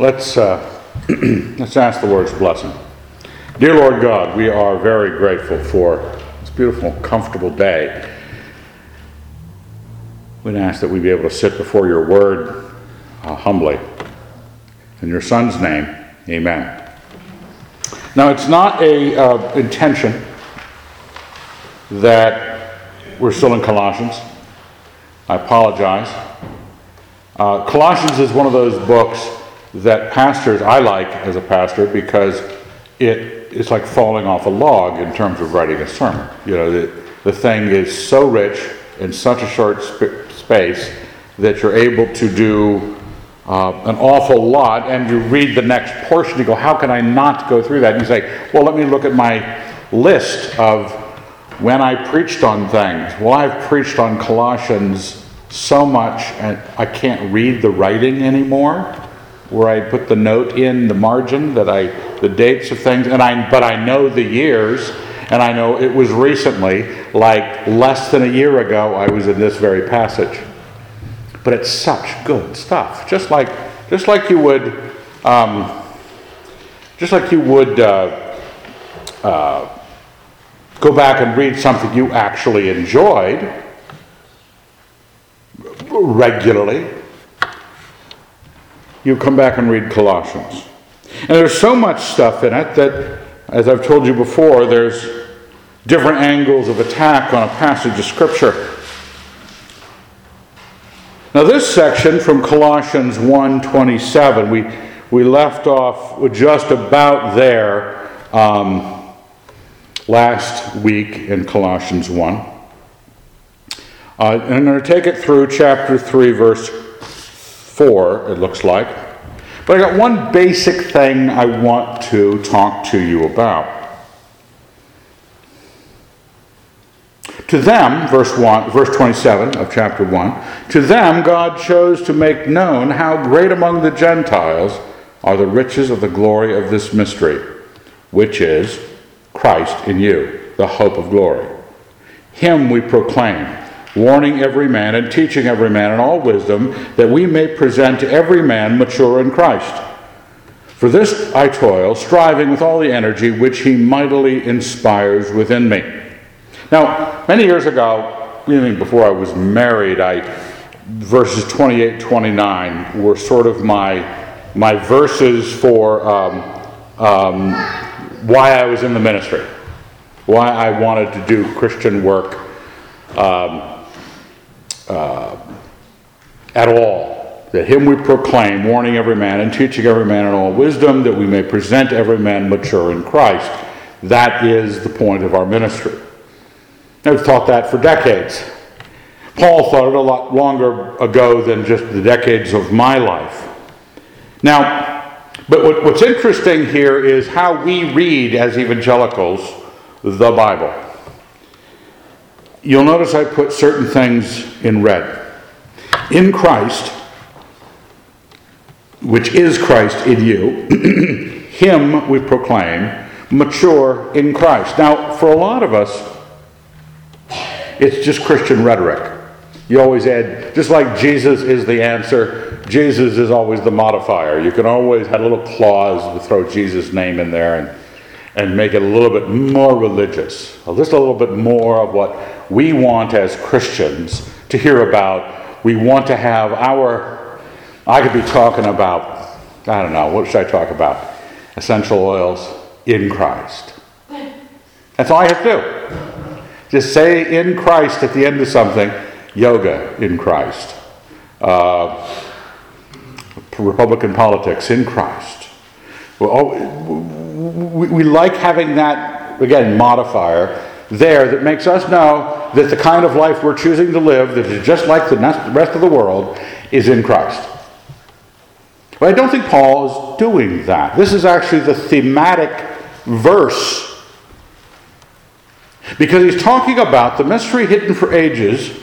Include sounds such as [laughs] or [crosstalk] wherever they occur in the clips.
Let's, uh, [clears throat] let's ask the Lord's blessing. Dear Lord God, we are very grateful for this beautiful, comfortable day. We'd ask that we be able to sit before your word uh, humbly. In your Son's name, amen. Now, it's not a uh, intention that we're still in Colossians. I apologize. Uh, Colossians is one of those books that pastors, I like as a pastor because it it is like falling off a log in terms of writing a sermon. You know, the, the thing is so rich in such a short sp- space that you're able to do uh, an awful lot, and you read the next portion, you go, How can I not go through that? And you say, Well, let me look at my list of when I preached on things. Well, I've preached on Colossians so much, and I can't read the writing anymore where I put the note in the margin that I the dates of things and I but I know the years and I know it was recently like less than a year ago I was in this very passage. But it's such good stuff. Just like just like you would um, just like you would uh, uh, go back and read something you actually enjoyed regularly you come back and read Colossians. And there's so much stuff in it that, as I've told you before, there's different angles of attack on a passage of Scripture. Now, this section from Colossians 1:27, we we left off just about there um, last week in Colossians 1. Uh, and I'm going to take it through chapter 3, verse 4, it looks like. But I got one basic thing I want to talk to you about. To them, verse 1, verse 27 of chapter 1, to them God chose to make known how great among the Gentiles are the riches of the glory of this mystery, which is Christ in you, the hope of glory. Him we proclaim warning every man and teaching every man in all wisdom, that we may present every man mature in Christ. For this I toil, striving with all the energy which he mightily inspires within me. Now, many years ago, even before I was married, I verses 28 29 were sort of my my verses for um, um, why I was in the ministry, why I wanted to do Christian work. Um, uh, at all. That him we proclaim, warning every man and teaching every man in all wisdom, that we may present every man mature in Christ. That is the point of our ministry. I've taught that for decades. Paul thought it a lot longer ago than just the decades of my life. Now, but what, what's interesting here is how we read as evangelicals the Bible. You'll notice I put certain things in red. In Christ, which is Christ in you, [clears throat] Him we proclaim, mature in Christ. Now, for a lot of us, it's just Christian rhetoric. You always add, just like Jesus is the answer, Jesus is always the modifier. You can always have a little clause to throw Jesus' name in there and and make it a little bit more religious, just a little bit more of what we want as Christians to hear about. We want to have our, I could be talking about, I don't know, what should I talk about? Essential oils in Christ. That's all I have to do. Just say in Christ at the end of something, yoga in Christ. Uh, Republican politics in Christ. Well, oh, we, we like having that, again, modifier there that makes us know that the kind of life we're choosing to live, that is just like the rest of the world, is in Christ. But I don't think Paul is doing that. This is actually the thematic verse. Because he's talking about the mystery hidden for ages,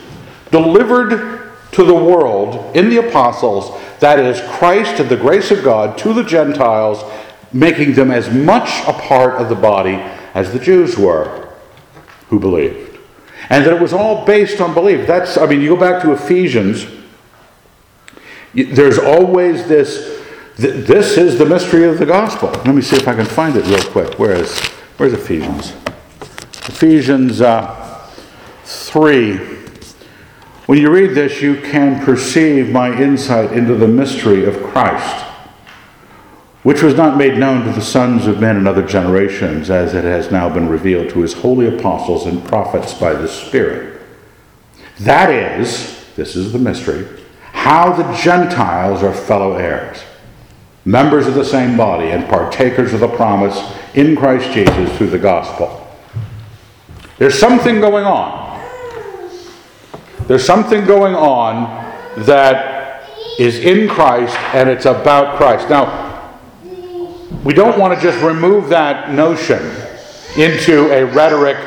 delivered to the world in the apostles, that is, Christ and the grace of God to the Gentiles making them as much a part of the body as the Jews were who believed. And that it was all based on belief. That's, I mean, you go back to Ephesians, there's always this, this is the mystery of the gospel. Let me see if I can find it real quick. Where is where's Ephesians? Ephesians uh, 3. When you read this, you can perceive my insight into the mystery of Christ, which was not made known to the sons of men in other generations, as it has now been revealed to his holy apostles and prophets by the Spirit. That is, this is the mystery, how the Gentiles are fellow heirs, members of the same body, and partakers of the promise in Christ Jesus through the gospel. There's something going on. There's something going on that is in Christ and it's about Christ. Now, we don't want to just remove that notion into a rhetoric.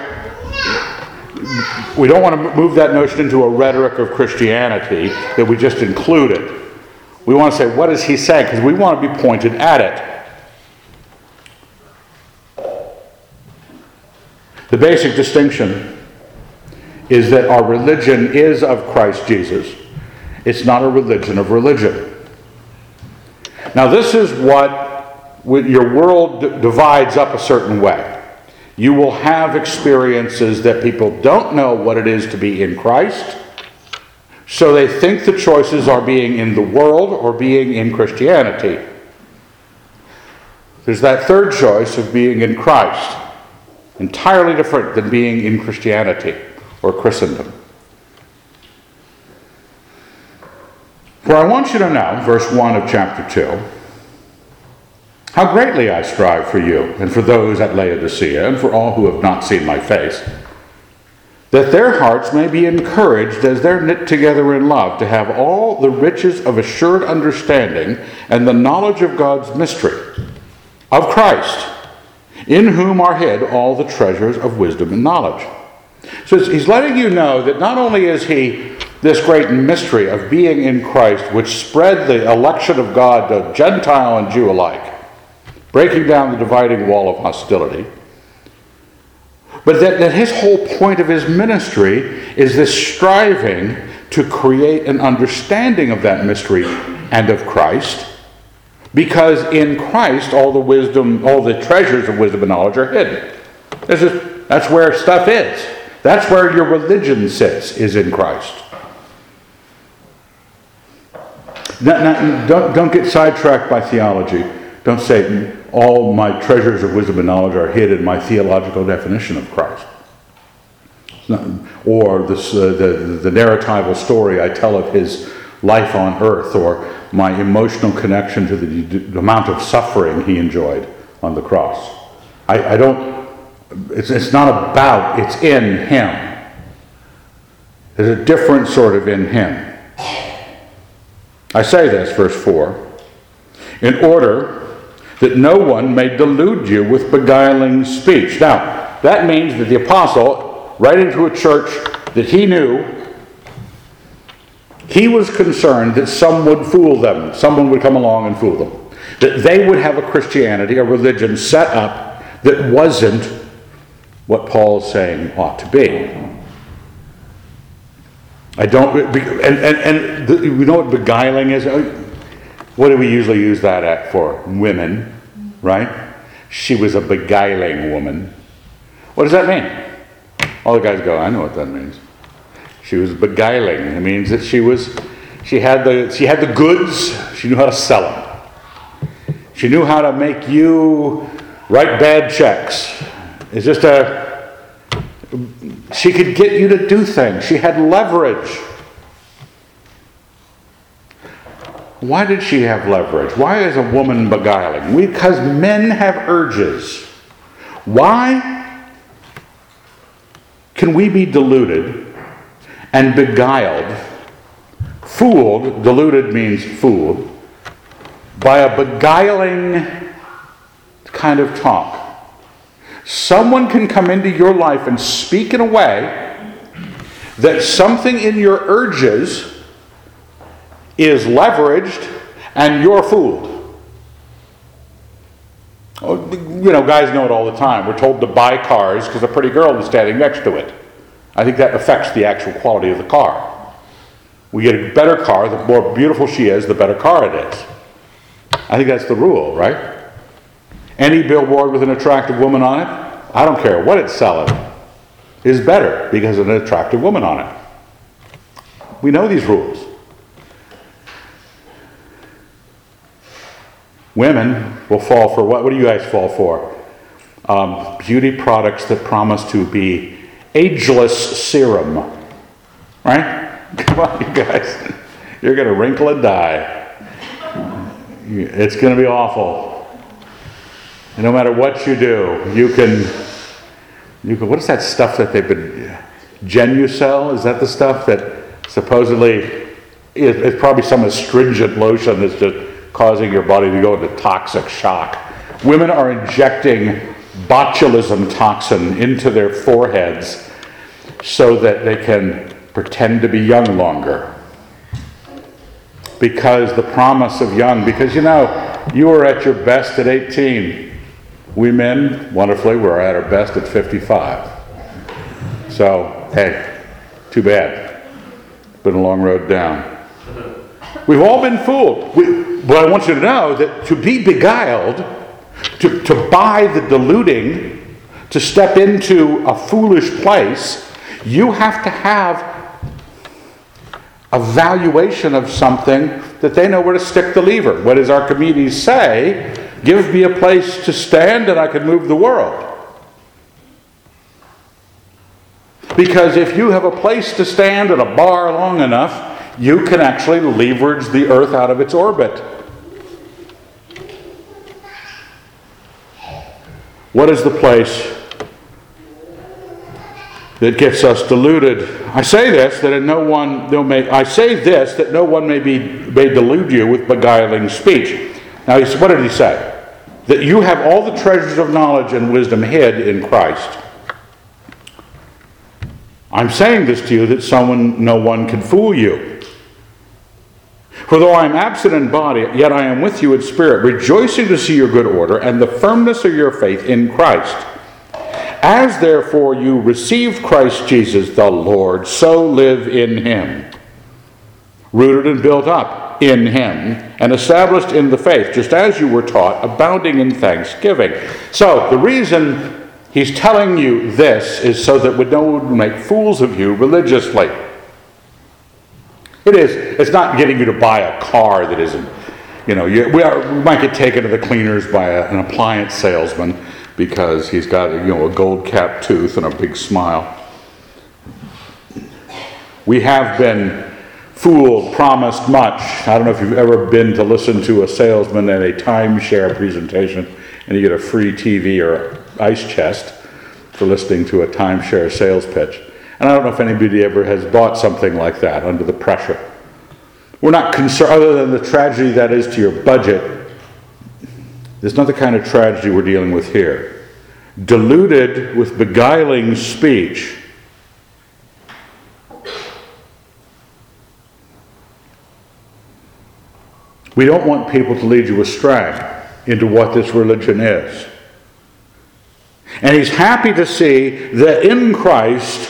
We don't want to move that notion into a rhetoric of Christianity that we just included. We want to say, what is he saying? Because we want to be pointed at it. The basic distinction is that our religion is of Christ Jesus. It's not a religion of religion. Now, this is what your world divides up a certain way. You will have experiences that people don't know what it is to be in Christ, so they think the choices are being in the world or being in Christianity. There's that third choice of being in Christ, entirely different than being in Christianity or Christendom. For I want you to know, verse 1 of chapter 2, how greatly I strive for you and for those at Laodicea and for all who have not seen my face, that their hearts may be encouraged as they're knit together in love, to have all the riches of assured understanding and the knowledge of God's mystery, of Christ, in whom are hid all the treasures of wisdom and knowledge. So he's letting you know that not only is he this great mystery of being in Christ, which spread the election of God to Gentile and Jew alike, breaking down the dividing wall of hostility, but that, that his whole point of his ministry is this striving to create an understanding of that mystery and of Christ, because in Christ all the wisdom, all the treasures of wisdom and knowledge are hidden. This is, that's where stuff is. That's where your religion sits, is in Christ. Now, now, don't, don't get sidetracked by theology. Don't say, all my treasures of wisdom and knowledge are hid in my theological definition of Christ. Or this, uh, the, the narratival story I tell of his life on earth, or my emotional connection to the, the amount of suffering he enjoyed on the cross. I, I don't it's, it's not about, it's in Him. There's a different sort of in Him. I say this, verse 4, in order that no one may delude you with beguiling speech. Now, that means that the apostle, writing to a church that he knew, he was concerned that some would fool them, someone would come along and fool them. That they would have a Christianity, a religion set up that wasn't what Paul's saying ought to be. I don't, and, and, and we know what beguiling is. What do we usually use that at for? Women, right? She was a beguiling woman. What does that mean? All the guys go, I know what that means. She was beguiling. It means that she was, she had the, she had the goods. She knew how to sell them. She knew how to make you write bad checks. It's just a, she could get you to do things. She had leverage. Why did she have leverage? Why is a woman beguiling? Because men have urges. Why can we be deluded and beguiled? Fooled, deluded means fooled, by a beguiling kind of talk. Someone can come into your life and speak in a way that something in your urges is leveraged and you're fooled. Oh, you know, guys know it all the time. We're told to buy cars because a pretty girl is standing next to it. I think that affects the actual quality of the car. We get a better car, the more beautiful she is, the better car it is. I think that's the rule, right? Any billboard with an attractive woman on it, I don't care what it's selling, is better because of an attractive woman on it. We know these rules. Women will fall for what? What do you guys fall for? Um, beauty products that promise to be ageless serum. Right? [laughs] Come on, you guys. You're going to wrinkle and die. It's going to be awful. And no matter what you do, you can, you can, what is that stuff that they've been, Genucel? Is that the stuff that supposedly is, is probably some astringent lotion that's just causing your body to go into toxic shock? Women are injecting botulism toxin into their foreheads so that they can pretend to be young longer. Because the promise of young, because you know, you were at your best at 18. We men, wonderfully, we're at our best at 55. So, hey, too bad. Been a long road down. We've all been fooled. We, but I want you to know that to be beguiled, to, to buy the deluding, to step into a foolish place, you have to have a valuation of something that they know where to stick the lever. What does Archimedes say? Give me a place to stand and I can move the world. Because if you have a place to stand at a bar long enough, you can actually leverage the earth out of its orbit. What is the place that gets us deluded? I say this that no one may I say this that no one may be may delude you with beguiling speech. Now, what did he say? That you have all the treasures of knowledge and wisdom hid in Christ. I'm saying this to you that someone, no one can fool you. For though I am absent in body, yet I am with you in spirit, rejoicing to see your good order and the firmness of your faith in Christ. As therefore you received Christ Jesus the Lord, so live in him, rooted and built up in him and established in the faith, just as you were taught, abounding in thanksgiving. So, the reason he's telling you this is so that we don't make fools of you religiously. It is, it's not getting you to buy a car that isn't, you know, you, we, are, we might get taken to the cleaners by a, an appliance salesman because he's got, you know, a gold capped tooth and a big smile. We have been fooled, promised much. I don't know if you've ever been to listen to a salesman at a timeshare presentation and you get a free TV or ice chest for listening to a timeshare sales pitch. And I don't know if anybody ever has bought something like that under the pressure. We're not concerned, other than the tragedy that is to your budget, there's not the kind of tragedy we're dealing with here. Deluded with beguiling speech We don't want people to lead you astray into what this religion is. And he's happy to see that in Christ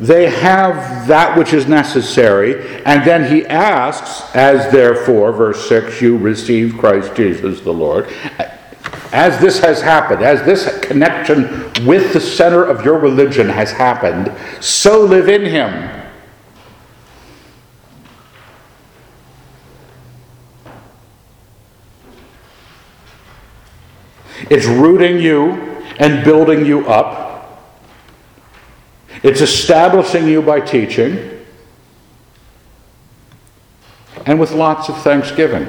they have that which is necessary. And then he asks, as therefore, verse 6, you receive Christ Jesus the Lord. As this has happened, as this connection with the center of your religion has happened, so live in him It's rooting you and building you up. It's establishing you by teaching. And with lots of thanksgiving.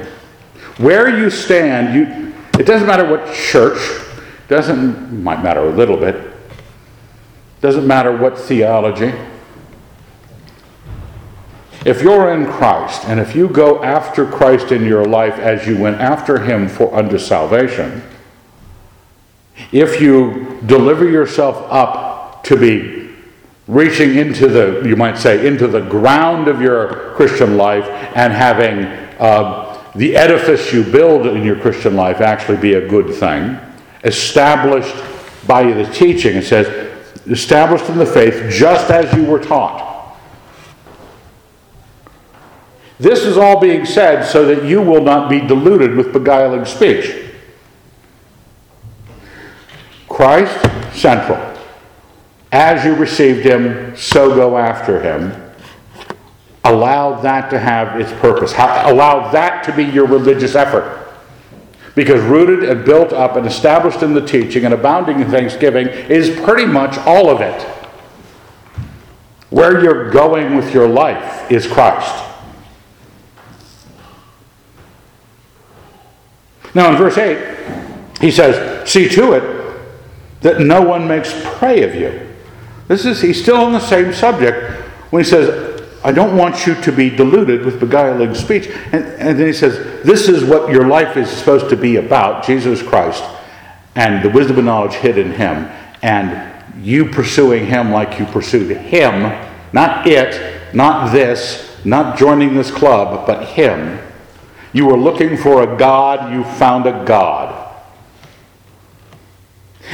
Where you stand, you, it doesn't matter what church, doesn't might matter a little bit. Doesn't matter what theology. If you're in Christ, and if you go after Christ in your life as you went after him for unto salvation, if you deliver yourself up to be reaching into the, you might say, into the ground of your Christian life and having uh, the edifice you build in your Christian life actually be a good thing, established by the teaching, it says, established in the faith just as you were taught. This is all being said so that you will not be deluded with beguiling speech. Christ central. As you received him, so go after him. Allow that to have its purpose. Allow that to be your religious effort. Because rooted and built up and established in the teaching and abounding in thanksgiving is pretty much all of it. Where you're going with your life is Christ. Now, in verse 8, he says, See to it that no one makes prey of you. This is, he's still on the same subject when he says, I don't want you to be deluded with beguiling speech. And, and then he says, This is what your life is supposed to be about Jesus Christ and the wisdom and knowledge hid in him, and you pursuing him like you pursued him, not it, not this, not joining this club, but him. You were looking for a God, you found a God.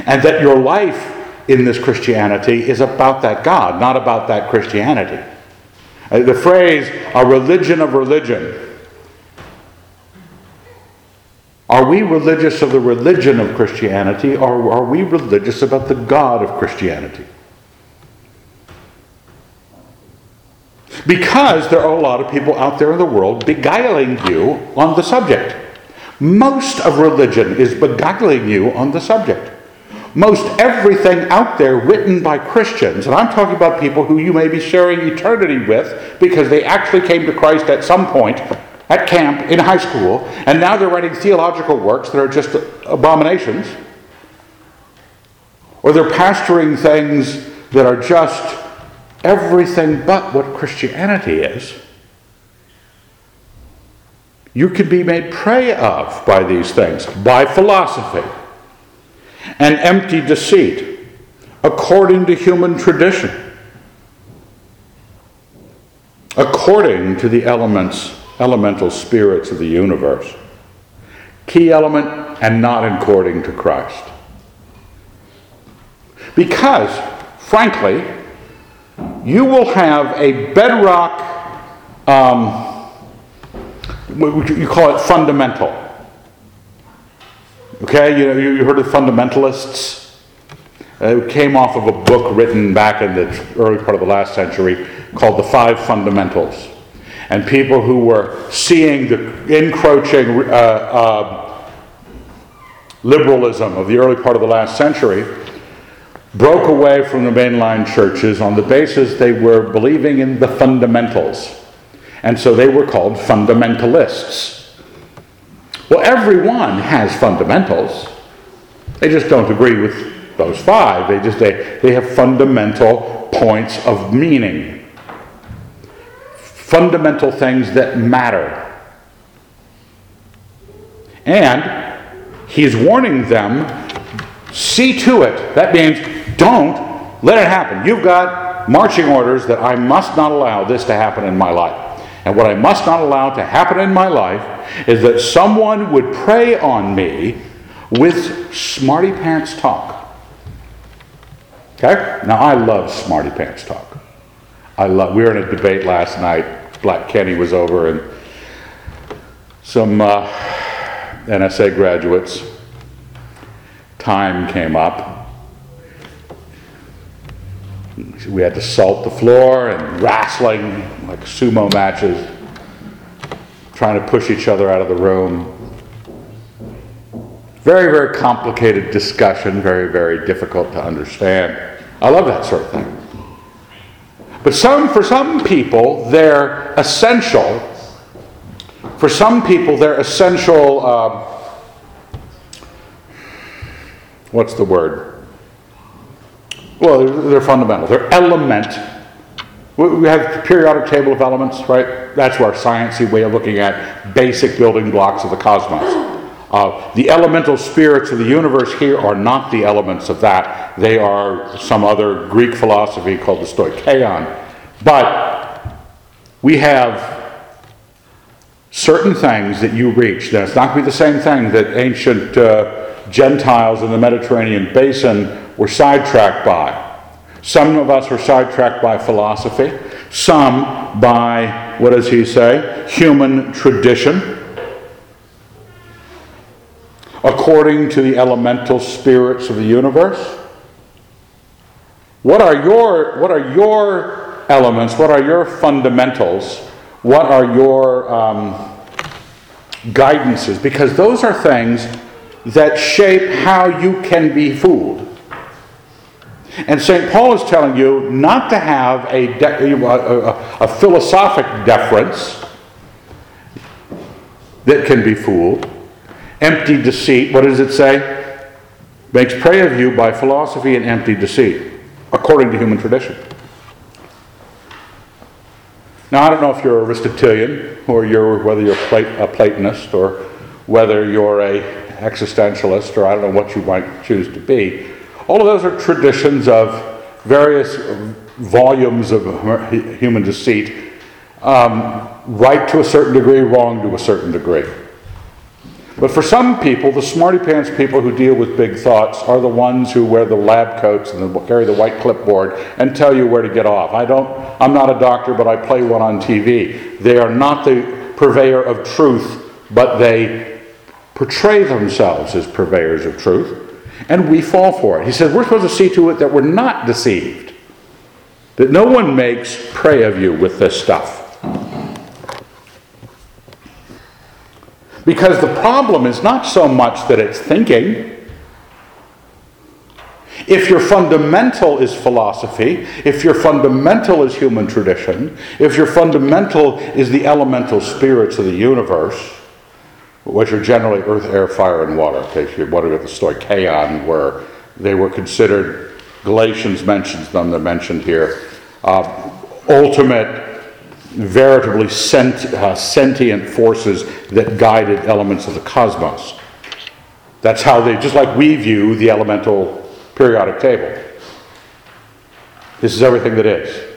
And that your life in this Christianity is about that God, not about that Christianity. Uh, the phrase, a religion of religion. Are we religious of the religion of Christianity, or are we religious about the God of Christianity? Because there are a lot of people out there in the world beguiling you on the subject. Most of religion is beguiling you on the subject. Most everything out there written by Christians, and I'm talking about people who you may be sharing eternity with because they actually came to Christ at some point at camp in high school, and now they're writing theological works that are just abominations. Or they're pastoring things that are just everything but what Christianity is, you can be made prey of by these things, by philosophy and empty deceit, according to human tradition, according to the elements, elemental spirits of the universe. Key element, and not according to Christ. Because, frankly, you will have a bedrock, um, you call it fundamental. Okay, you, know, you heard of fundamentalists? Uh, it came off of a book written back in the early part of the last century called The Five Fundamentals. And people who were seeing the encroaching uh, uh, liberalism of the early part of the last century broke away from the mainline churches on the basis they were believing in the fundamentals. And so they were called fundamentalists. Well, everyone has fundamentals. They just don't agree with those five. They just they, they have fundamental points of meaning. Fundamental things that matter. And he's warning them see to it. That means don't let it happen. You've got marching orders that I must not allow this to happen in my life. And what I must not allow to happen in my life is that someone would prey on me with smarty pants talk. Okay? Now I love smarty pants talk. I love we were in a debate last night. Black Kenny was over and some uh, NSA graduates. Time came up we had to salt the floor and wrestling like sumo matches, trying to push each other out of the room. Very, very complicated discussion, very, very difficult to understand. I love that sort of thing. But some, for some people, they're essential. For some people, they're essential. Uh, what's the word? Well, they're fundamental. They're element. We have the periodic table of elements, right? That's our sciencey way of looking at basic building blocks of the cosmos. Uh, the elemental spirits of the universe here are not the elements of that. They are some other Greek philosophy called the Stoicheon. But we have certain things that you reach. Now, it's not going to be the same thing that ancient uh, Gentiles in the Mediterranean basin were sidetracked by. Some of us were sidetracked by philosophy. some by, what does he say? Human tradition, according to the elemental spirits of the universe. What are your, what are your elements? What are your fundamentals? What are your um, guidances? Because those are things that shape how you can be fooled. And St. Paul is telling you not to have a, de- a, a philosophic deference that can be fooled. Empty deceit, what does it say? Makes prey of you by philosophy and empty deceit, according to human tradition. Now, I don't know if you're Aristotelian or you're, whether you're a Platonist or whether you're a existentialist or I don't know what you might choose to be. All of those are traditions of various volumes of human deceit, um, right to a certain degree, wrong to a certain degree. But for some people, the smarty pants people who deal with big thoughts are the ones who wear the lab coats and carry the white clipboard and tell you where to get off. I don't, I'm not a doctor, but I play one on TV. They are not the purveyor of truth, but they portray themselves as purveyors of truth. And we fall for it. He says we're supposed to see to it that we're not deceived, that no one makes prey of you with this stuff. Because the problem is not so much that it's thinking. If your fundamental is philosophy, if your fundamental is human tradition, if your fundamental is the elemental spirits of the universe, which are generally earth, air, fire, and water, in case you wonder at the stoicheon, where they were considered, Galatians mentions them, they're mentioned here, uh, ultimate veritably sent, uh, sentient forces that guided elements of the cosmos. That's how they, just like we view the elemental periodic table. This is everything that is.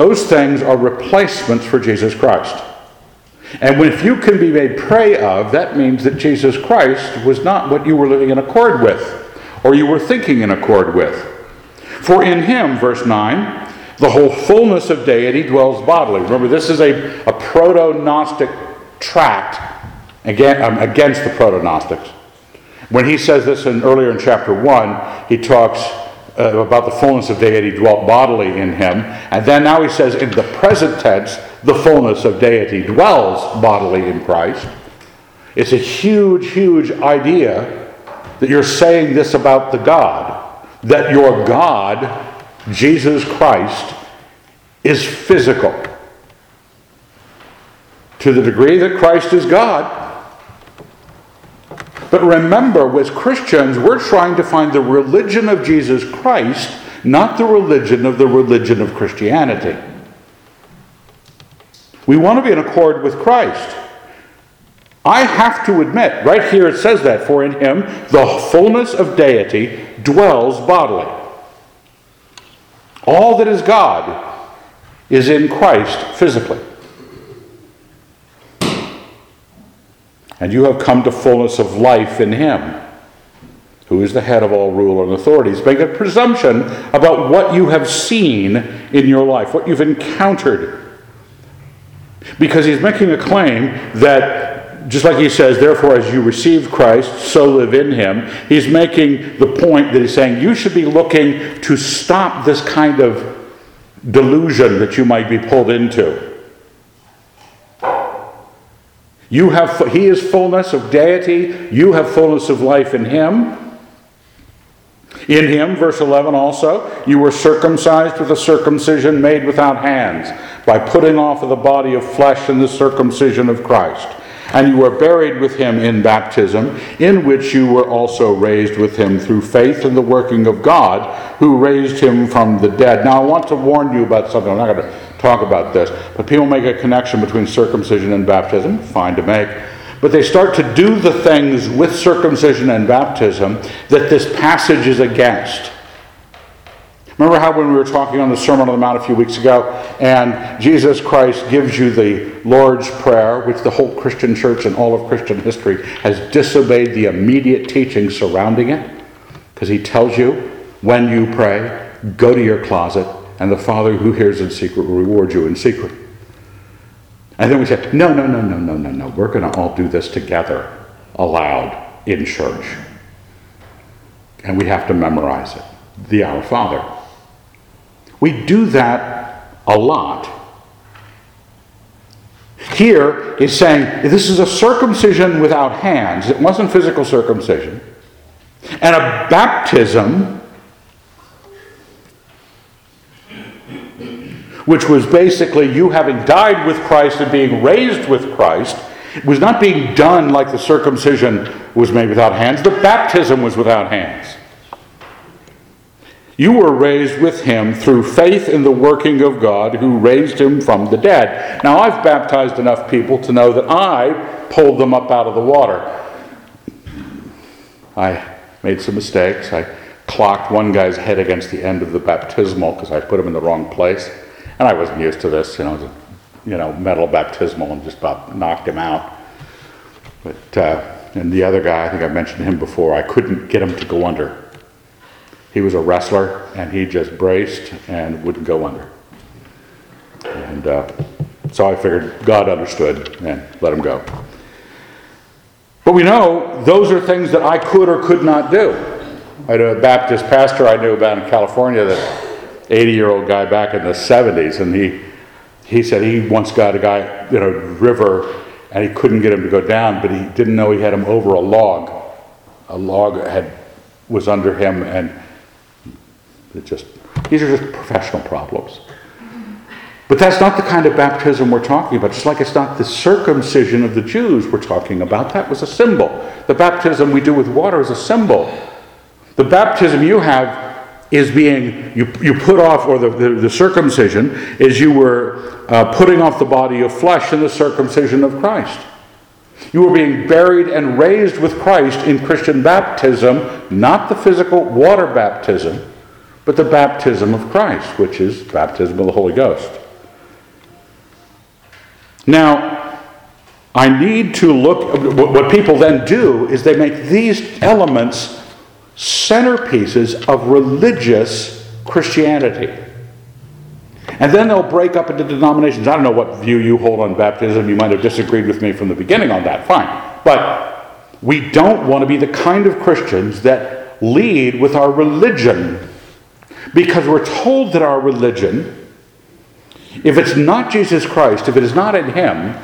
Those things are replacements for Jesus Christ. And if you can be made prey of, that means that Jesus Christ was not what you were living in accord with, or you were thinking in accord with. For in him, verse 9, the whole fullness of deity dwells bodily. Remember, this is a, a proto Gnostic tract against, um, against the proto Gnostics. When he says this in, earlier in chapter 1, he talks uh, about the fullness of deity dwelt bodily in him. And then now he says, in the present tense, the fullness of deity dwells bodily in Christ. It's a huge, huge idea that you're saying this about the God that your God, Jesus Christ, is physical. To the degree that Christ is God. But remember, with Christians, we're trying to find the religion of Jesus Christ, not the religion of the religion of Christianity. We want to be in accord with Christ. I have to admit, right here it says that, for in him the fullness of deity dwells bodily. All that is God is in Christ physically. And you have come to fullness of life in him, who is the head of all rule and authorities. Make a presumption about what you have seen in your life, what you've encountered. Because he's making a claim that just like he says, therefore, as you receive Christ, so live in him, he's making the point that he's saying you should be looking to stop this kind of delusion that you might be pulled into. You have, he is fullness of deity, you have fullness of life in him. In him, verse 11 also, you were circumcised with a circumcision made without hands, by putting off of the body of flesh and the circumcision of Christ and you were buried with him in baptism, in which you were also raised with him through faith in the working of God, who raised him from the dead. Now, I want to warn you about something. I'm not going to talk about this, but people make a connection between circumcision and baptism. Fine to make. But they start to do the things with circumcision and baptism that this passage is against. Remember how when we were talking on the Sermon on the Mount a few weeks ago, and Jesus Christ gives you the Lord's Prayer, which the whole Christian church and all of Christian history has disobeyed the immediate teaching surrounding it? Because he tells you when you pray, go to your closet, and the Father who hears in secret will reward you in secret. And then we say, no, no, no, no, no, no, no. We're going to all do this together, aloud, in church. And we have to memorize it. The Our Father. We do that a lot. Here is saying this is a circumcision without hands. It wasn't physical circumcision. And a baptism which was basically you having died with Christ and being raised with Christ, was not being done like the circumcision was made without hands. The baptism was without hands. You were raised with him through faith in the working of God who raised him from the dead. Now, I've baptized enough people to know that I pulled them up out of the water. I made some mistakes. I clocked one guy's head against the end of the baptismal because I put him in the wrong place. And I wasn't used to this, you know, you know, metal baptismal and just about knocked him out. But, uh, and the other guy, I think I mentioned him before, I couldn't get him to go under. He was a wrestler and he just braced and wouldn't go under. And uh, so I figured God understood and let him go. But we know those are things that I could or could not do. I had a Baptist pastor I knew about in California that 80 year old guy back in the 70s, and he, he said he once got a guy in a river and he couldn't get him to go down, but he didn't know he had him over a log. A log had, was under him, and it just, these are just professional problems. But that's not the kind of baptism we're talking about. Just like it's not the circumcision of the Jews we're talking about. That was a symbol. The baptism we do with water is a symbol. The baptism you have is being, you, you put off, or the, the, the circumcision is you were uh, putting off the body of flesh in the circumcision of Christ. You were being buried and raised with Christ in Christian baptism, not the physical water baptism, but the baptism of Christ, which is baptism of the Holy Ghost. Now, I need to look, what people then do is they make these elements centerpieces of religious Christianity. And then they'll break up into denominations. I don't know what view you hold on baptism. You might have disagreed with me from the beginning on that. Fine. But we don't want to be the kind of Christians that lead with our religion. Because we're told that our religion, if it's not Jesus Christ, if it is not in Him,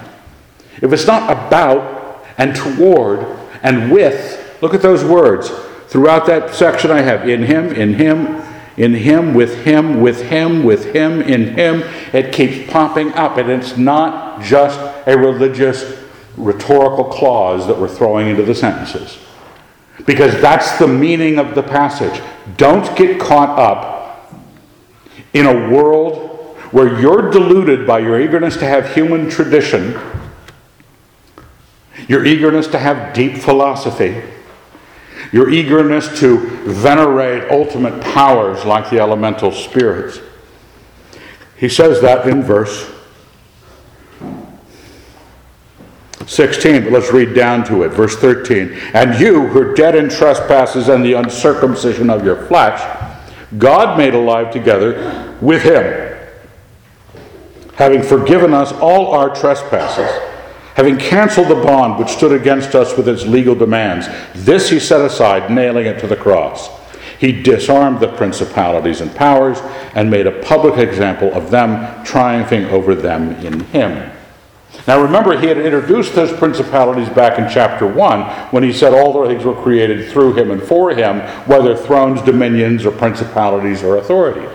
if it's not about and toward and with, look at those words Throughout that section, I have in Him, in Him, in Him, with Him, with Him, with Him, in Him. It keeps popping up, and it's not just a religious rhetorical clause that we're throwing into the sentences. Because that's the meaning of the passage. Don't get caught up in a world where you're deluded by your eagerness to have human tradition, your eagerness to have deep philosophy your eagerness to venerate ultimate powers like the elemental spirits. He says that in verse 16, but let's read down to it. Verse 13. And you who are dead in trespasses and the uncircumcision of your flesh, God made alive together with him, having forgiven us all our trespasses having canceled the bond which stood against us with its legal demands. This he set aside, nailing it to the cross. He disarmed the principalities and powers and made a public example of them, triumphing over them in him. Now remember, he had introduced those principalities back in chapter 1 when he said all things were created through him and for him, whether thrones, dominions, or principalities or authorities.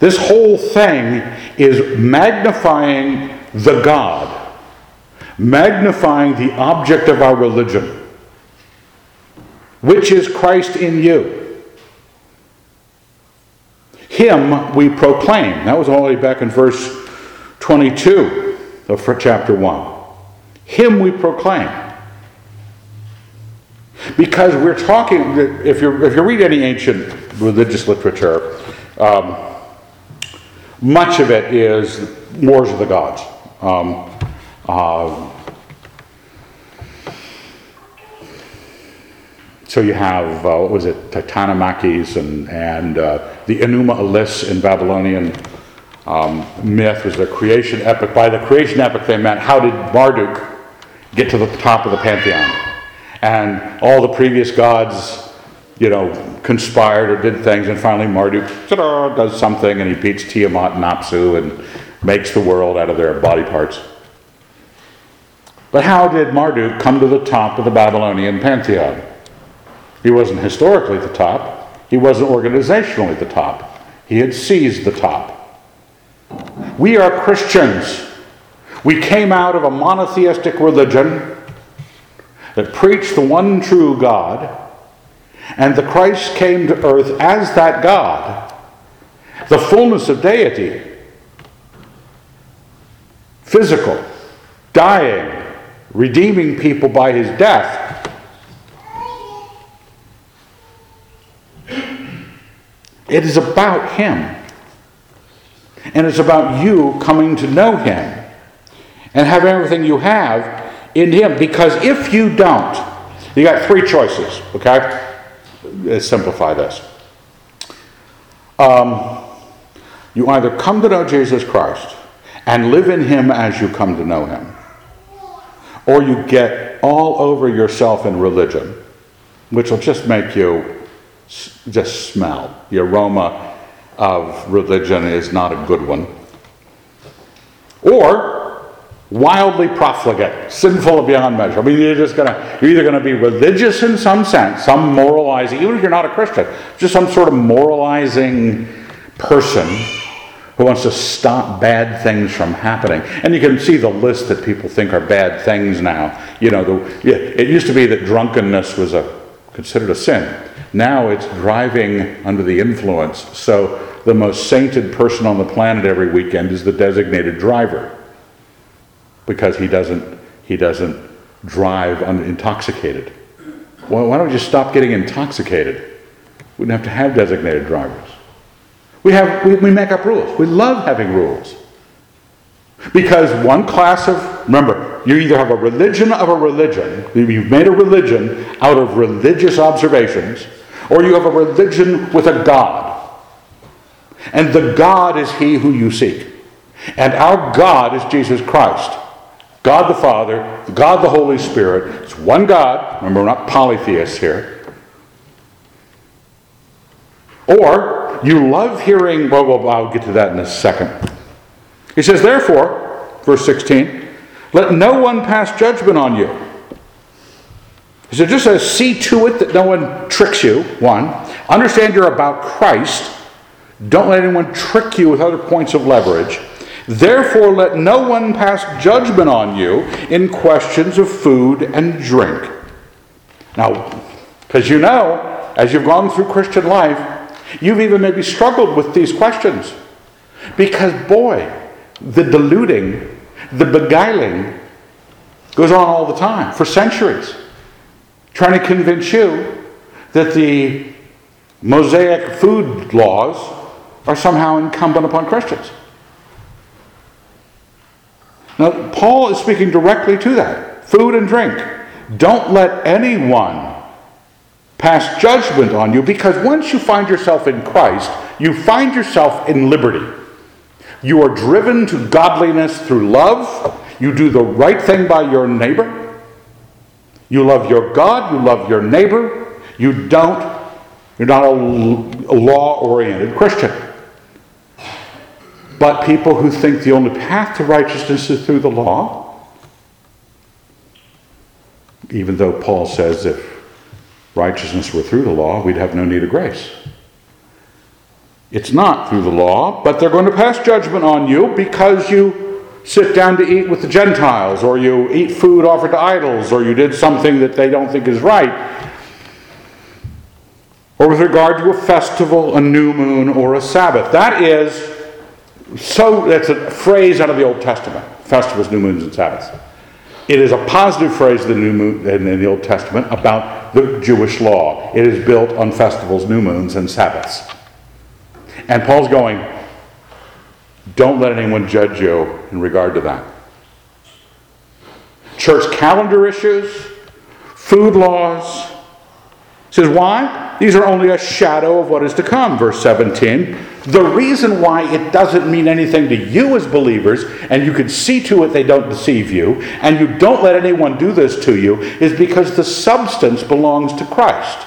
This whole thing is magnifying the God, magnifying the object of our religion, which is Christ in you. Him we proclaim. That was way back in verse 22 of chapter 1. Him we proclaim. Because we're talking, if, you if you read any ancient religious literature, um, much of it is wars of the gods. Um, uh, So you have, uh, what was it, Titanomachus and, and uh, the Enuma Elish in Babylonian um, myth was the creation epic. By the creation epic, they meant how did Marduk get to the top of the pantheon? And all the previous gods, you know, conspired or did things, and finally Marduk does something and he beats Tiamat and Apsu and makes the world out of their body parts. But how did Marduk come to the top of the Babylonian pantheon? He wasn't historically at the top, he wasn't organizationally at the top. He had seized the top. We are Christians. We came out of a monotheistic religion that preached the one true God, and the Christ came to earth as that God, the fullness of deity, physical, dying, redeeming people by his death. It is about him. And it's about you coming to know Him and have everything you have in Him. Because if you don't, you got three choices, okay? Let's simplify this. Um, you either come to know Jesus Christ and live in Him as you come to know Him, or you get all over yourself in religion, which will just make you just smell. The aroma of religion is not a good one. Or wildly profligate, sinful beyond measure. I mean, you're just gonna, you're either gonna be religious in some sense, some moralizing, even if you're not a Christian, just some sort of moralizing person who wants to stop bad things from happening. And you can see the list that people think are bad things now. You know, the, it used to be that drunkenness was a, considered a sin. Now it's driving under the influence. So the most sainted person on the planet every weekend is the designated driver because he doesn't, he doesn't drive intoxicated. Well, why don't you stop getting intoxicated? We wouldn't have to have designated drivers. We, have, we, we make up rules. We love having rules. Because one class of, remember, you either have a religion of a religion, you've made a religion out of religious observations, or you have a religion with a God. And the God is He who you seek. And our God is Jesus Christ. God the Father, God the Holy Spirit. It's one God. Remember, we're not polytheists here. Or you love hearing, well, well, I'll get to that in a second. He says, therefore, verse 16, let no one pass judgment on you. He said, just says, see to it that no one tricks you, one. Understand you're about Christ. Don't let anyone trick you with other points of leverage. Therefore, let no one pass judgment on you in questions of food and drink. Now, because you know, as you've gone through Christian life, you've even maybe struggled with these questions. Because, boy, the deluding, the beguiling goes on all the time for centuries, trying to convince you that the Mosaic food laws are somehow incumbent upon Christians. Now, Paul is speaking directly to that food and drink. Don't let anyone pass judgment on you because once you find yourself in Christ, you find yourself in liberty. You are driven to godliness through love. You do the right thing by your neighbor. You love your God. You love your neighbor. You don't, you're not a law oriented Christian. But people who think the only path to righteousness is through the law, even though Paul says if righteousness were through the law, we'd have no need of grace. It's not through the law, but they're going to pass judgment on you because you sit down to eat with the Gentiles, or you eat food offered to idols, or you did something that they don't think is right. Or with regard to a festival, a new moon, or a Sabbath. That is so that's a phrase out of the Old Testament festivals, new moons, and Sabbaths. It is a positive phrase in the, new moon, in the Old Testament about the Jewish law. It is built on festivals, new moons, and Sabbaths. And Paul's going, don't let anyone judge you in regard to that. Church calendar issues, food laws, says, Why? These are only a shadow of what is to come. Verse 17. The reason why it doesn't mean anything to you as believers, and you can see to it they don't deceive you, and you don't let anyone do this to you, is because the substance belongs to Christ.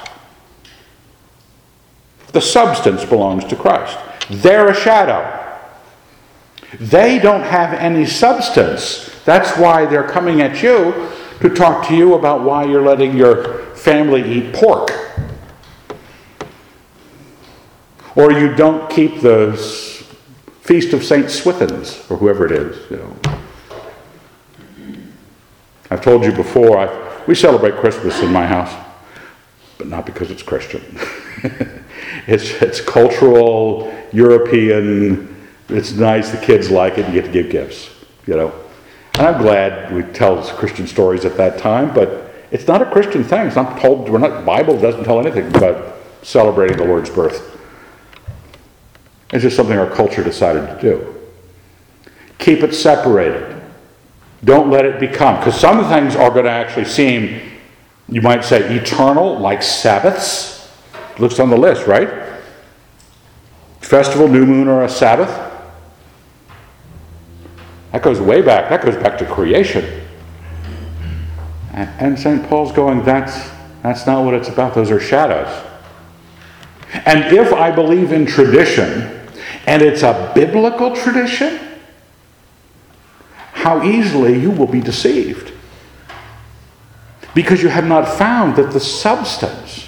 The substance belongs to Christ. They're a shadow. They don't have any substance. That's why they're coming at you to talk to you about why you're letting your family eat pork. Or you don't keep the Feast of St. Swithins, or whoever it is. You know. I've told you before, I, we celebrate Christmas in my house, but not because it's Christian. [laughs] it's, it's cultural, European, it's nice, the kids like it, you get to give gifts, you know. And I'm glad we tell Christian stories at that time, but it's not a Christian thing. It's not told, we're not, Bible doesn't tell anything about celebrating the Lord's birth. It's just something our culture decided to do. Keep it separated. Don't let it become, because some things are going to actually seem, you might say, eternal, like Sabbaths. Looks on the list, right? Festival, new moon, or a Sabbath. That goes way back. That goes back to creation. And St. Paul's going, that's, that's not what it's about. Those are shadows. And if I believe in tradition, and it's a biblical tradition, how easily you will be deceived. Because you have not found that the substance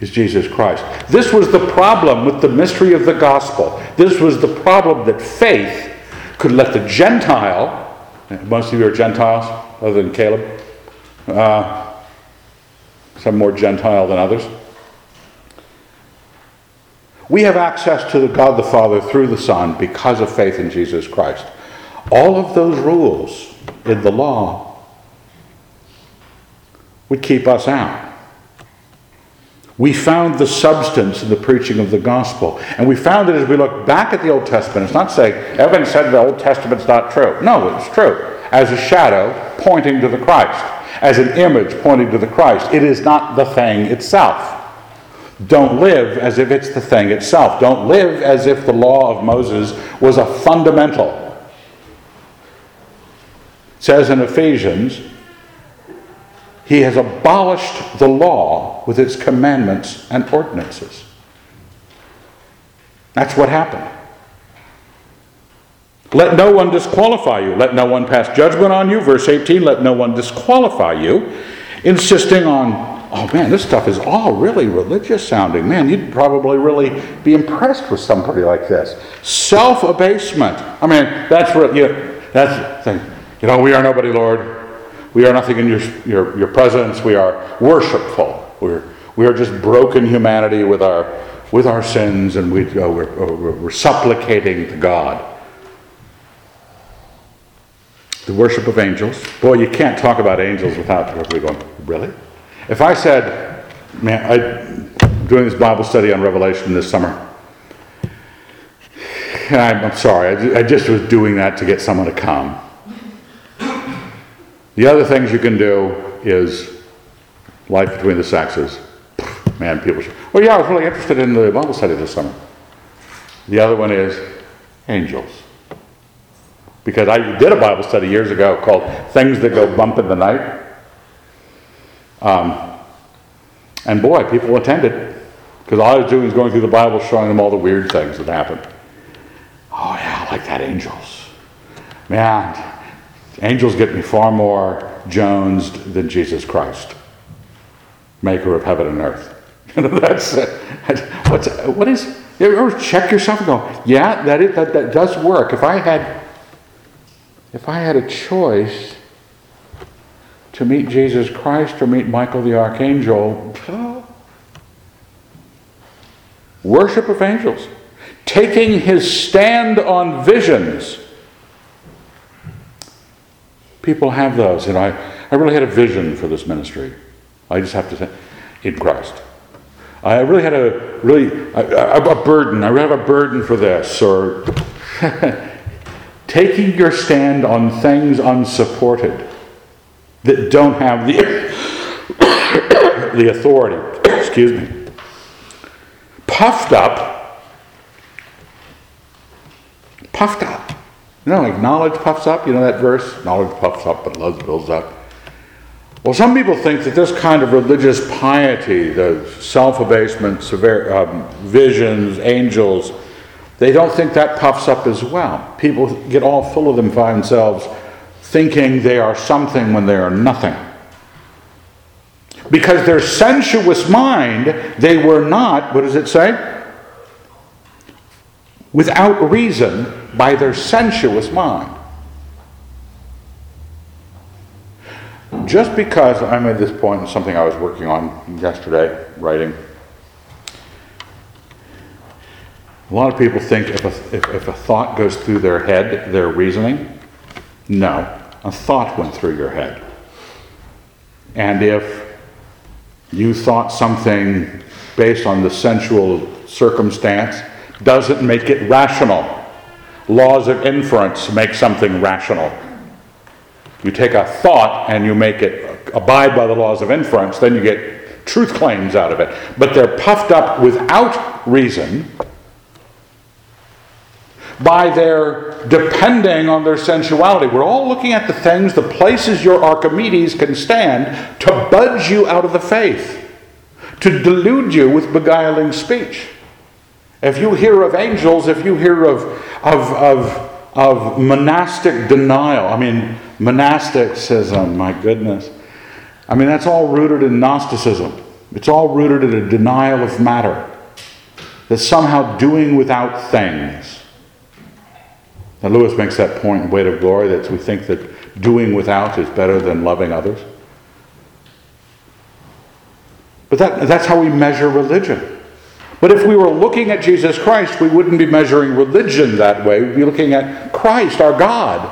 is Jesus Christ. This was the problem with the mystery of the gospel. This was the problem that faith could let the Gentile, most of you are Gentiles, other than Caleb, uh, some more Gentile than others. We have access to the God the Father through the Son because of faith in Jesus Christ. All of those rules in the law would keep us out. We found the substance in the preaching of the gospel. And we found it as we look back at the Old Testament. It's not saying, Evan said the Old Testament's not true. No, it's true. As a shadow pointing to the Christ, as an image pointing to the Christ. It is not the thing itself. Don't live as if it's the thing itself. Don't live as if the law of Moses was a fundamental. It says in Ephesians, he has abolished the law with its commandments and ordinances. That's what happened. Let no one disqualify you. Let no one pass judgment on you. Verse 18, let no one disqualify you, insisting on, oh man, this stuff is all really religious sounding. Man, you'd probably really be impressed with somebody like this. Self abasement. I mean, that's what you, that's the thing. You know, we are nobody, Lord. We are nothing in your, your, your presence. We are worshipful. We're, we are just broken humanity with our, with our sins, and we, uh, we're, uh, we're supplicating to God. The worship of angels. Boy, you can't talk about angels without everybody going, really? If I said, man, I, am doing this Bible study on Revelation this summer. And I'm, I'm sorry, I, I just was doing that to get someone to come. The other things you can do is life between the sexes. Man, people should. Well, yeah, I was really interested in the Bible study this summer. The other one is angels. Because I did a Bible study years ago called Things That Go Bump in the Night. Um, and boy, people attended. Because all I was doing was going through the Bible showing them all the weird things that happened. Oh, yeah, I like that, angels. Man, Angels get me far more Jonesed than Jesus Christ, maker of heaven and earth. [laughs] You know, That's what's what is. You ever check yourself and go, yeah, that, is, that that does work. If I had, if I had a choice to meet Jesus Christ or meet Michael the archangel, [gasps] worship of angels, taking his stand on visions People have those, and I, I really had a vision for this ministry. I just have to say, in Christ. I really had a really a, a burden. I really have a burden for this, or [laughs] taking your stand on things unsupported that don't have the [coughs] the authority. excuse me, puffed up, puffed up. You know, like knowledge puffs up, you know that verse? Knowledge puffs up, but love builds up. Well, some people think that this kind of religious piety, the self abasement, um, visions, angels, they don't think that puffs up as well. People get all full of them by themselves, thinking they are something when they are nothing. Because their sensuous mind, they were not, what does it say? Without reason, by their sensuous mind. Just because I'm at this point in something I was working on yesterday, writing, a lot of people think if a, if, if a thought goes through their head, their reasoning. No, a thought went through your head. And if you thought something based on the sensual circumstance, doesn't make it rational. Laws of inference make something rational. You take a thought and you make it abide by the laws of inference, then you get truth claims out of it. But they're puffed up without reason by their depending on their sensuality. We're all looking at the things, the places your Archimedes can stand to budge you out of the faith, to delude you with beguiling speech. If you hear of angels, if you hear of, of, of, of monastic denial, I mean, monasticism, my goodness. I mean, that's all rooted in Gnosticism. It's all rooted in a denial of matter. That somehow doing without things now, Lewis makes that point in Weight of Glory that we think that doing without is better than loving others. But that, that's how we measure religion. But if we were looking at Jesus Christ, we wouldn't be measuring religion that way. We'd be looking at Christ, our God,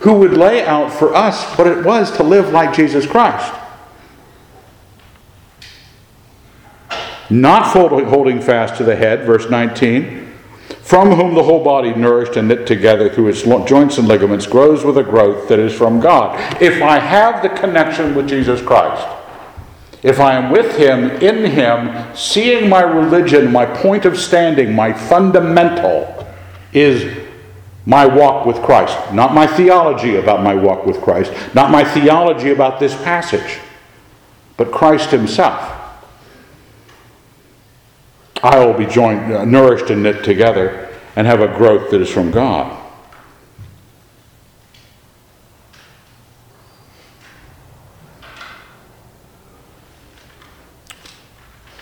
who would lay out for us what it was to live like Jesus Christ. Not holding fast to the head, verse 19 from whom the whole body, nourished and knit together through its joints and ligaments, grows with a growth that is from God. If I have the connection with Jesus Christ, if I am with Him, in Him, seeing my religion, my point of standing, my fundamental is my walk with Christ. Not my theology about my walk with Christ, not my theology about this passage, but Christ Himself. I will be joined, uh, nourished and knit together and have a growth that is from God.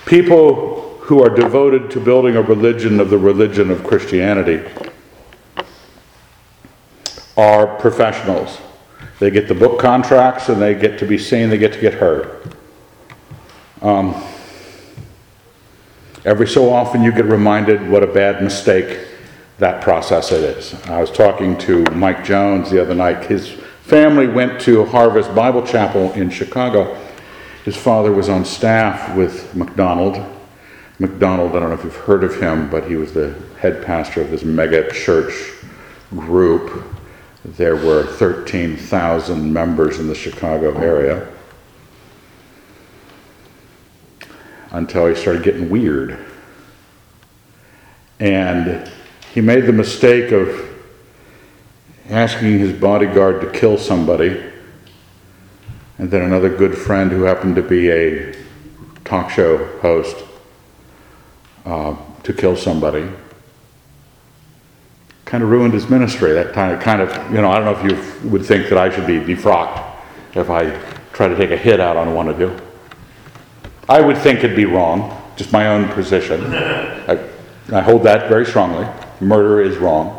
People who are devoted to building a religion of the religion of Christianity are professionals. They get the book contracts and they get to be seen, they get to get heard. Um, Every so often, you get reminded what a bad mistake that process it is. I was talking to Mike Jones the other night. His family went to Harvest Bible Chapel in Chicago. His father was on staff with MacDonald. MacDonald, I don't know if you've heard of him, but he was the head pastor of this mega church group. There were 13,000 members in the Chicago area. Until he started getting weird. And he made the mistake of asking his bodyguard to kill somebody, and then another good friend who happened to be a talk show host uh, to kill somebody. Kind of ruined his ministry. That kind of, kind of, you know, I don't know if you would think that I should be defrocked if I try to take a hit out on one of you. I would think it'd be wrong, just my own position. [laughs] I, I hold that very strongly. Murder is wrong.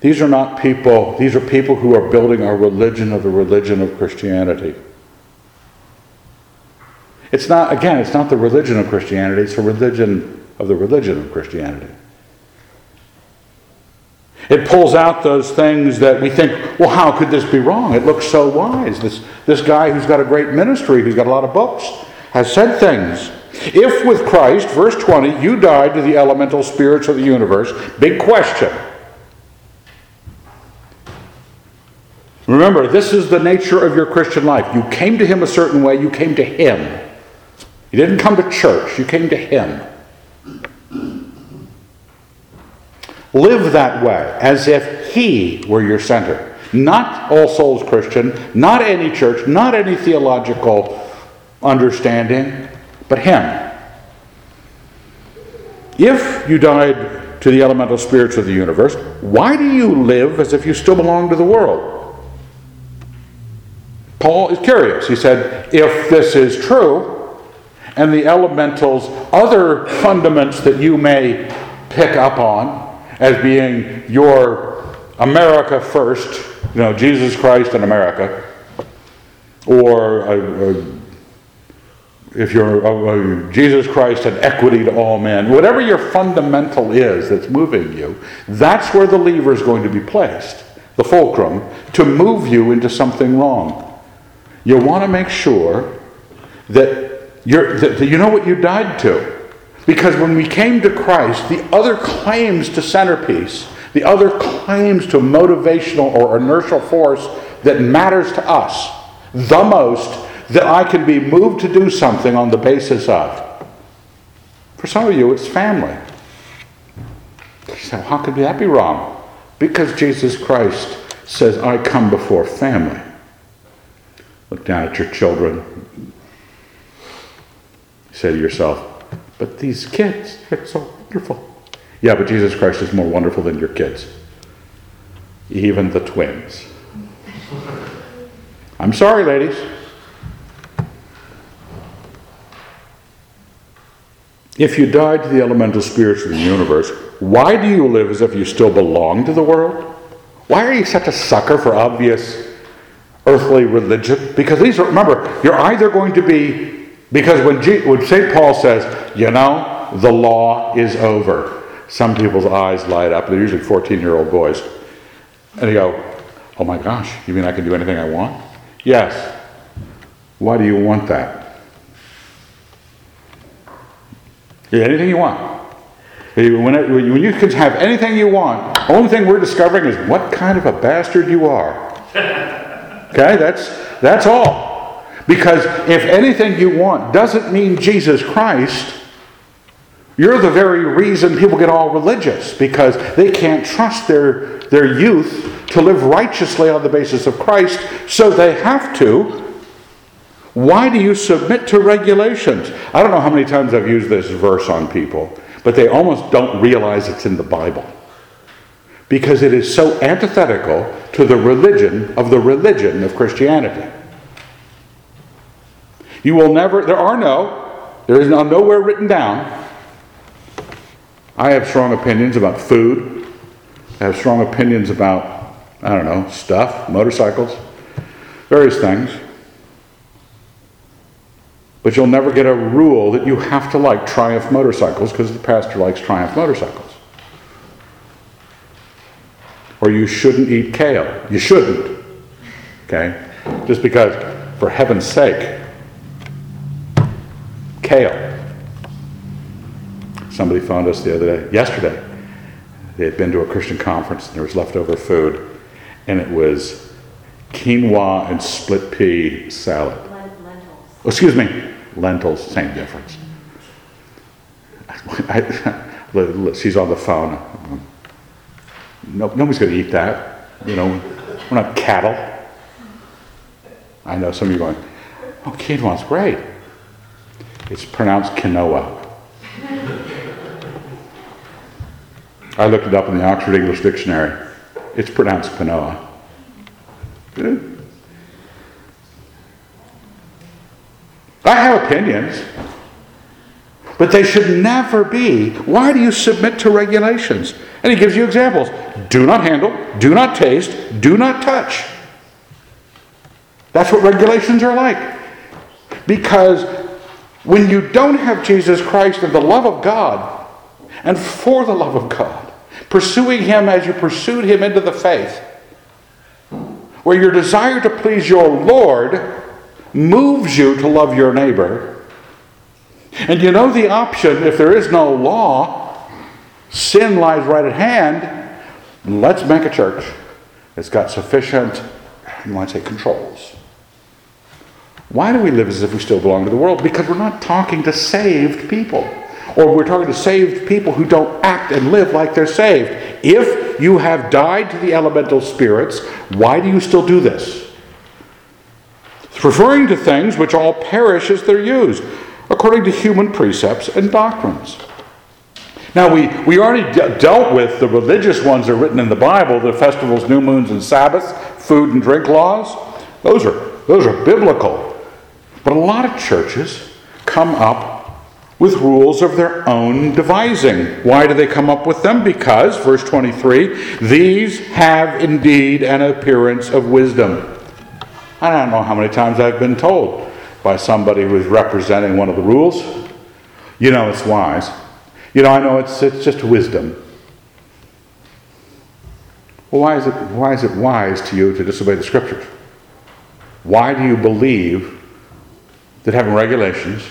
These are not people, these are people who are building a religion of the religion of Christianity. It's not, again, it's not the religion of Christianity, it's the religion of the religion of Christianity. It pulls out those things that we think, well, how could this be wrong? It looks so wise. This, this guy who's got a great ministry, who's got a lot of books, has said things. If with Christ, verse 20, you died to the elemental spirits of the universe, big question. Remember, this is the nature of your Christian life. You came to Him a certain way, you came to Him. You didn't come to church, you came to Him. Live that way, as if He were your center. Not All Souls Christian, not any church, not any theological understanding, but Him. If you died to the elemental spirits of the universe, why do you live as if you still belong to the world? Paul is curious. He said, if this is true, and the elementals' other fundaments that you may pick up on as being your America first, you know, Jesus Christ and America, or uh, uh, if you're uh, uh, Jesus Christ and equity to all men, whatever your fundamental is that's moving you, that's where the lever is going to be placed, the fulcrum, to move you into something wrong. You want to make sure that, you're, that you know what you died to. Because when we came to Christ, the other claims to centerpiece, the other claims to motivational or inertial force that matters to us the most, that I can be moved to do something on the basis of. For some of you, it's family. So, how could that be wrong? Because Jesus Christ says, I come before family. Look down at your children. Say to yourself, but these kids, are so wonderful. Yeah, but Jesus Christ is more wonderful than your kids, even the twins. I'm sorry, ladies. If you died to the elemental spirits of the universe, why do you live as if you still belong to the world? Why are you such a sucker for obvious earthly religion? Because these are, remember, you're either going to be, because when, G, when St. Paul says, you know, the law is over, some people's eyes light up. They're usually 14 year old boys. And they go, oh my gosh, you mean I can do anything I want? Yes. Why do you want that? Anything you want. When, it, when you can have anything you want, only thing we're discovering is what kind of a bastard you are. [laughs] Okay, that's that's all. Because if anything you want doesn't mean Jesus Christ, you're the very reason people get all religious because they can't trust their, their youth to live righteously on the basis of Christ, so they have to why do you submit to regulations? I don't know how many times I've used this verse on people, but they almost don't realize it's in the Bible. Because it is so antithetical to the religion of the religion of Christianity. You will never, there are no, there is nowhere written down. I have strong opinions about food. I have strong opinions about, I don't know, stuff, motorcycles, various things. But you'll never get a rule that you have to like Triumph motorcycles because the pastor likes Triumph motorcycles. Or you shouldn't eat kale. You shouldn't. Okay? Just because, for heaven's sake, kale. Somebody phoned us the other day, yesterday. They had been to a Christian conference and there was leftover food, and it was quinoa and split pea salad. Oh, excuse me, lentils, same difference. [laughs] I, she's on the phone. No, nobody's going to eat that. You know, we're not cattle. I know some of you are going, oh, quinoa's great. It's pronounced quinoa. I looked it up in the Oxford English Dictionary. It's pronounced quinoa. I have opinions, but they should never be. Why do you submit to regulations? And he gives you examples do not handle, do not taste, do not touch. That's what regulations are like. Because when you don't have Jesus Christ and the love of God, and for the love of God, pursuing Him as you pursued Him into the faith, where your desire to please your Lord moves you to love your neighbor. And you know the option if there is no law, sin lies right at hand. Let's make a church that's got sufficient you might say, controls. Why do we live as if we still belong to the world? Because we're not talking to saved people. Or we're talking to saved people who don't act and live like they're saved. If you have died to the elemental spirits, why do you still do this? It's referring to things which all perish as they're used, according to human precepts and doctrines. Now, we, we already de- dealt with the religious ones that are written in the Bible the festivals, new moons, and Sabbaths, food and drink laws. Those are, those are biblical. But a lot of churches come up with rules of their own devising. Why do they come up with them? Because, verse 23, these have indeed an appearance of wisdom. I don't know how many times I've been told by somebody who is representing one of the rules, you know, it's wise. You know, I know it's, it's just wisdom. Well, why is, it, why is it wise to you to disobey the scriptures? Why do you believe that having regulations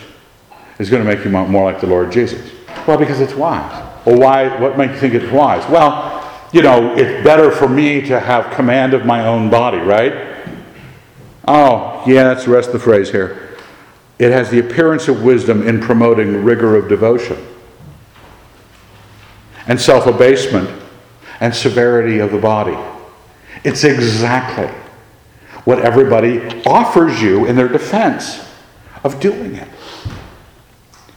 is going to make you more like the Lord Jesus? Well, because it's wise. Well, why? What makes you think it's wise? Well, you know, it's better for me to have command of my own body, right? Oh, yeah, that's the rest of the phrase here. It has the appearance of wisdom in promoting rigor of devotion and self abasement and severity of the body. It's exactly what everybody offers you in their defense of doing it.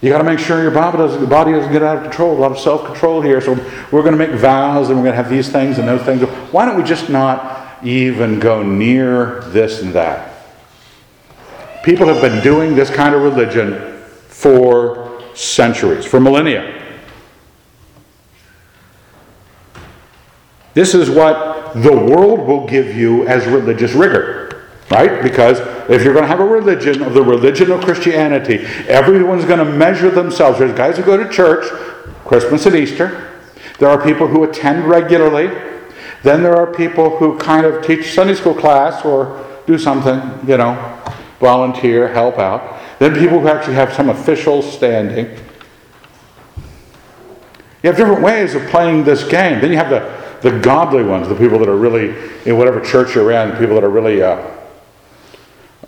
You got to make sure your body doesn't, body doesn't get out of control. A lot of self control here. So we're going to make vows and we're going to have these things and those things. Why don't we just not even go near this and that? People have been doing this kind of religion for centuries, for millennia. This is what the world will give you as religious rigor, right? Because if you're going to have a religion of the religion of Christianity, everyone's going to measure themselves. There's guys who go to church, Christmas and Easter. There are people who attend regularly. Then there are people who kind of teach Sunday school class or do something, you know, volunteer, help out. Then people who actually have some official standing. You have different ways of playing this game. Then you have the the godly ones, the people that are really, in whatever church you're in, people that are really uh,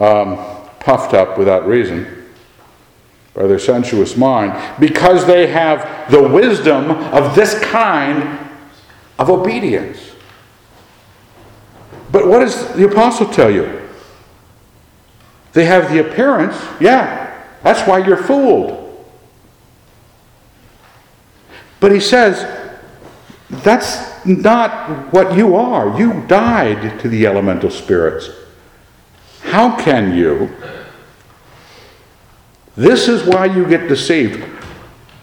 um, puffed up without reason by their sensuous mind, because they have the wisdom of this kind of obedience. But what does the apostle tell you? They have the appearance, yeah, that's why you're fooled. But he says, that's not what you are. You died to the elemental spirits. How can you? This is why you get deceived.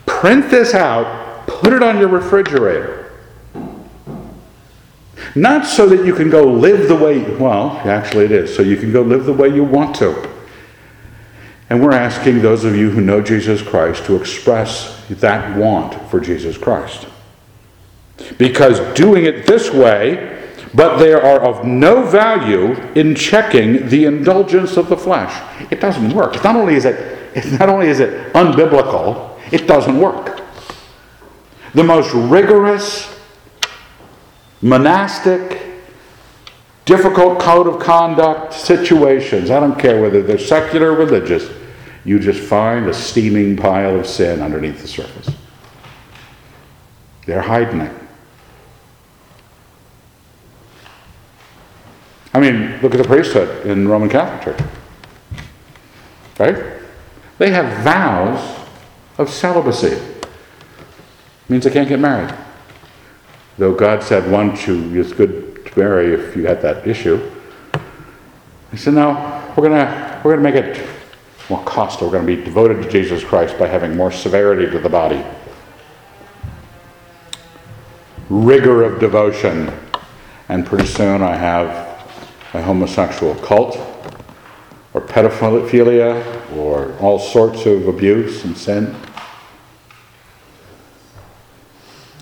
Print this out, put it on your refrigerator. Not so that you can go live the way, well, actually it is, so you can go live the way you want to. And we're asking those of you who know Jesus Christ to express that want for Jesus Christ. Because doing it this way, but they are of no value in checking the indulgence of the flesh. It doesn't work. It's not only is it, it's not only is it unbiblical, it doesn't work. The most rigorous, monastic, difficult code of conduct situations, I don't care whether they're secular or religious, you just find a steaming pile of sin underneath the surface. They're hiding it. I mean, look at the priesthood in Roman Catholic Church. Right? They have vows of celibacy. means they can't get married. Though God said once you it's good to marry if you had that issue. He said, no, we're gonna we're gonna make it more costly. We're gonna be devoted to Jesus Christ by having more severity to the body. Rigor of devotion. And pretty soon I have a homosexual cult or pedophilia or all sorts of abuse and sin.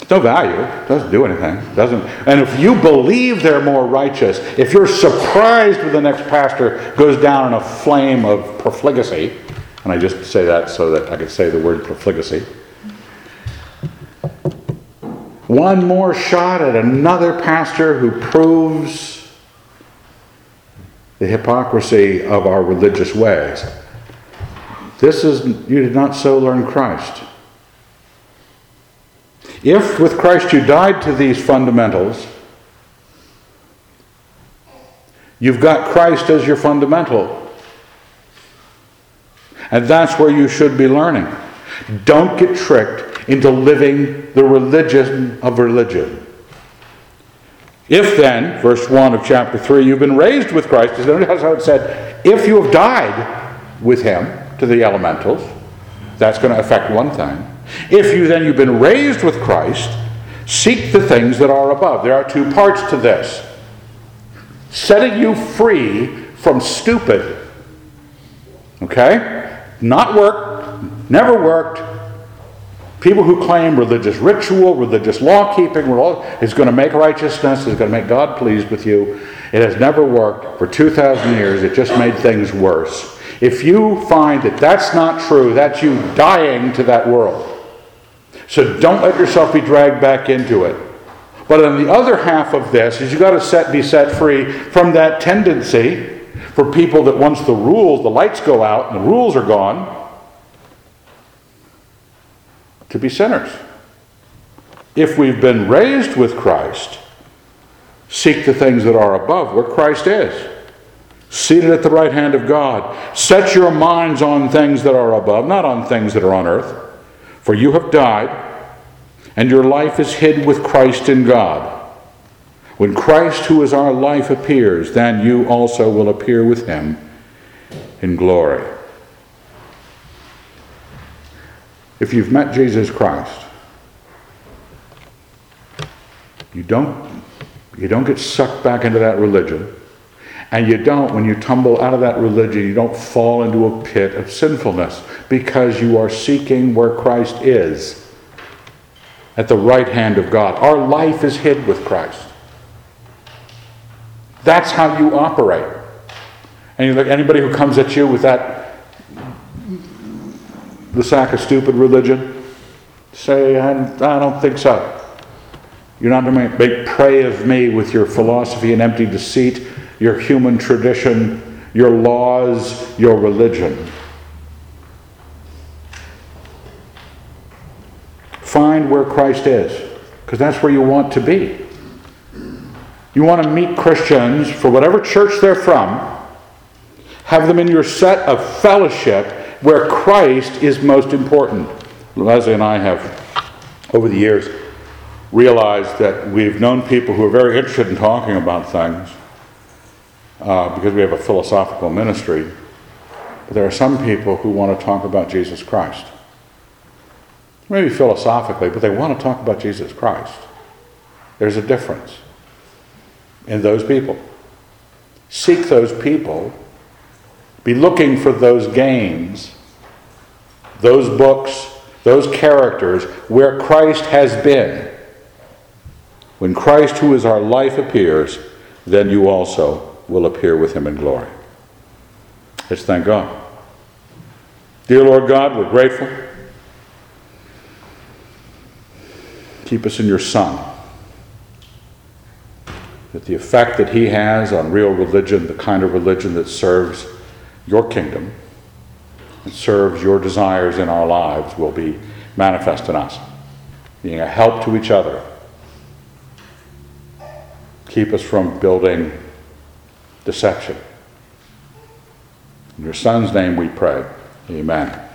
no value. It doesn't do anything. It doesn't. And if you believe they're more righteous, if you're surprised when the next pastor goes down in a flame of profligacy, and I just say that so that I could say the word profligacy. One more shot at another pastor who proves the hypocrisy of our religious ways. This is, you did not so learn Christ. If with Christ you died to these fundamentals, you've got Christ as your fundamental. And that's where you should be learning. Don't get tricked into living the religion of religion. If then, verse 1 of chapter 3, you've been raised with Christ, notice how it said, if you have died with him to the elementals, that's going to affect one thing. If you then you've been raised with Christ, seek the things that are above. There are two parts to this. Setting you free from stupid. Okay? Not worked, never worked, People who claim religious ritual, religious law keeping is going to make righteousness, is going to make God pleased with you. It has never worked for 2,000 years. It just made things worse. If you find that that's not true, that's you dying to that world. So don't let yourself be dragged back into it. But on the other half of this is you've got to set, be set free from that tendency for people that once the rules, the lights go out and the rules are gone, to be sinners. If we've been raised with Christ, seek the things that are above, where Christ is. Seated at the right hand of God. Set your minds on things that are above, not on things that are on earth. For you have died, and your life is hid with Christ in God. When Christ, who is our life, appears, then you also will appear with him in glory. If you've met Jesus Christ, you don't, you don't get sucked back into that religion. And you don't, when you tumble out of that religion, you don't fall into a pit of sinfulness because you are seeking where Christ is at the right hand of God. Our life is hid with Christ. That's how you operate. And you look, anybody who comes at you with that the sack of stupid religion? Say, I, I don't think so. You're not going to make prey of me with your philosophy and empty deceit, your human tradition, your laws, your religion. Find where Christ is, because that's where you want to be. You want to meet Christians for whatever church they're from, have them in your set of fellowship, where Christ is most important. Leslie and I have, over the years, realized that we've known people who are very interested in talking about things uh, because we have a philosophical ministry. But there are some people who want to talk about Jesus Christ. Maybe philosophically, but they want to talk about Jesus Christ. There's a difference in those people. Seek those people be looking for those games, those books, those characters where Christ has been. When Christ, who is our life, appears, then you also will appear with him in glory. Let's thank God. Dear Lord God, we're grateful. Keep us in your Son. That the effect that he has on real religion, the kind of religion that serves your kingdom and serves your desires in our lives will be manifest in us, being a help to each other. Keep us from building deception. In your Son's name we pray. Amen.